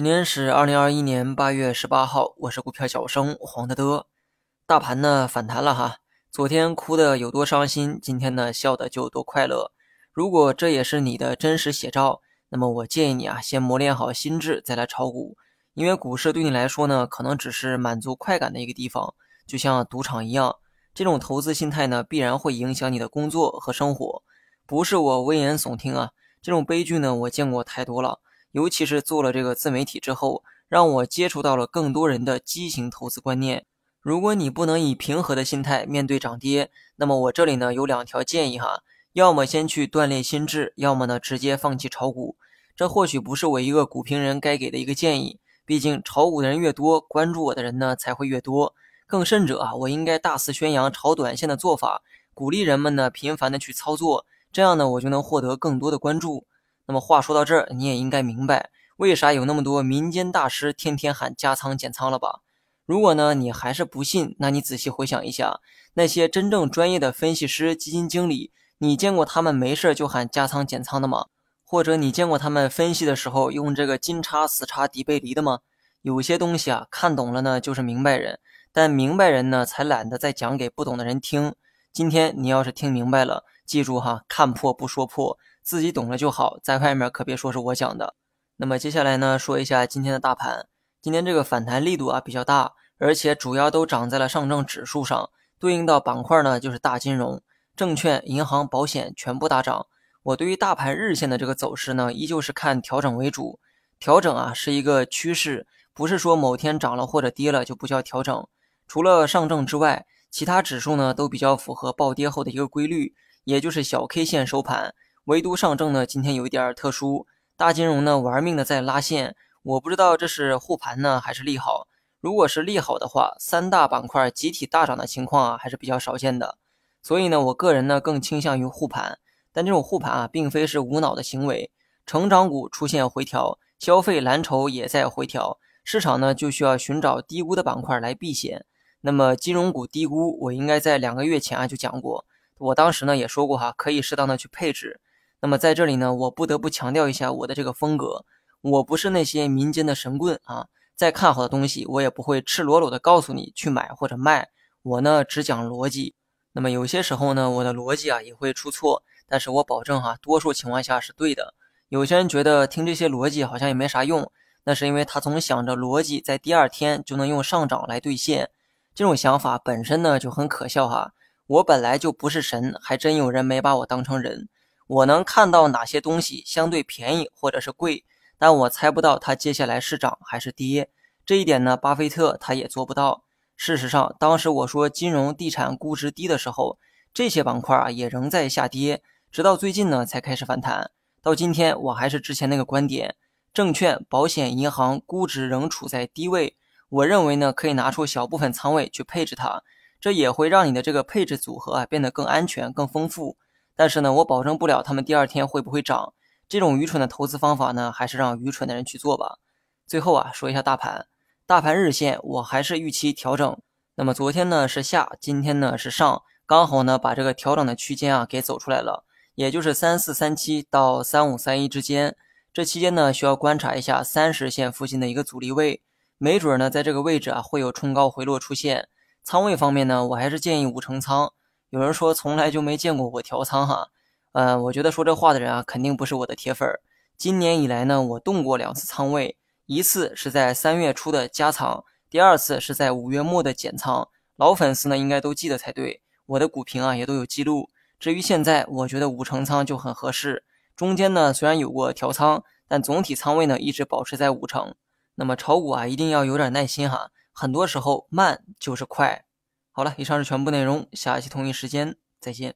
今天是二零二一年八月十八号，我是股票小生黄德德。大盘呢反弹了哈，昨天哭的有多伤心，今天呢笑的就多快乐。如果这也是你的真实写照，那么我建议你啊，先磨练好心智再来炒股，因为股市对你来说呢，可能只是满足快感的一个地方，就像赌场一样。这种投资心态呢，必然会影响你的工作和生活。不是我危言耸听啊，这种悲剧呢，我见过太多了。尤其是做了这个自媒体之后，让我接触到了更多人的畸形投资观念。如果你不能以平和的心态面对涨跌，那么我这里呢有两条建议哈：要么先去锻炼心智，要么呢直接放弃炒股。这或许不是我一个股评人该给的一个建议，毕竟炒股的人越多，关注我的人呢才会越多。更甚者啊，我应该大肆宣扬炒短线的做法，鼓励人们呢频繁的去操作，这样呢我就能获得更多的关注。那么话说到这儿，你也应该明白为啥有那么多民间大师天天喊加仓减仓了吧？如果呢你还是不信，那你仔细回想一下，那些真正专业的分析师、基金经理，你见过他们没事就喊加仓减仓的吗？或者你见过他们分析的时候用这个金叉死叉底背离的吗？有些东西啊，看懂了呢就是明白人，但明白人呢才懒得再讲给不懂的人听。今天你要是听明白了，记住哈，看破不说破。自己懂了就好，在外面可别说是我讲的。那么接下来呢，说一下今天的大盘。今天这个反弹力度啊比较大，而且主要都涨在了上证指数上，对应到板块呢就是大金融、证券、银行、保险全部大涨。我对于大盘日线的这个走势呢，依旧是看调整为主。调整啊是一个趋势，不是说某天涨了或者跌了就不叫调整。除了上证之外，其他指数呢都比较符合暴跌后的一个规律，也就是小 K 线收盘。唯独上证呢，今天有一点特殊，大金融呢玩命的在拉线，我不知道这是护盘呢还是利好。如果是利好的话，三大板块集体大涨的情况啊还是比较少见的。所以呢，我个人呢更倾向于护盘。但这种护盘啊，并非是无脑的行为。成长股出现回调，消费蓝筹也在回调，市场呢就需要寻找低估的板块来避险。那么金融股低估，我应该在两个月前啊就讲过，我当时呢也说过哈，可以适当的去配置。那么在这里呢，我不得不强调一下我的这个风格，我不是那些民间的神棍啊。再看好的东西，我也不会赤裸裸的告诉你去买或者卖。我呢只讲逻辑。那么有些时候呢，我的逻辑啊也会出错，但是我保证哈，多数情况下是对的。有些人觉得听这些逻辑好像也没啥用，那是因为他总想着逻辑在第二天就能用上涨来兑现，这种想法本身呢就很可笑哈。我本来就不是神，还真有人没把我当成人。我能看到哪些东西相对便宜或者是贵，但我猜不到它接下来是涨还是跌。这一点呢，巴菲特他也做不到。事实上，当时我说金融地产估值低的时候，这些板块啊也仍在下跌，直到最近呢才开始反弹。到今天，我还是之前那个观点：证券、保险、银行估值仍处在低位。我认为呢，可以拿出小部分仓位去配置它，这也会让你的这个配置组合啊变得更安全、更丰富。但是呢，我保证不了他们第二天会不会涨。这种愚蠢的投资方法呢，还是让愚蠢的人去做吧。最后啊，说一下大盘，大盘日线我还是预期调整。那么昨天呢是下，今天呢是上，刚好呢把这个调整的区间啊给走出来了，也就是三四三七到三五三一之间。这期间呢需要观察一下三十线附近的一个阻力位，没准呢在这个位置啊会有冲高回落出现。仓位方面呢，我还是建议五成仓。有人说从来就没见过我调仓哈，呃，我觉得说这话的人啊，肯定不是我的铁粉。今年以来呢，我动过两次仓位，一次是在三月初的加仓，第二次是在五月末的减仓。老粉丝呢，应该都记得才对，我的股评啊也都有记录。至于现在，我觉得五成仓就很合适。中间呢虽然有过调仓，但总体仓位呢一直保持在五成。那么炒股啊，一定要有点耐心哈，很多时候慢就是快。好了，以上是全部内容，下一期同一时间再见。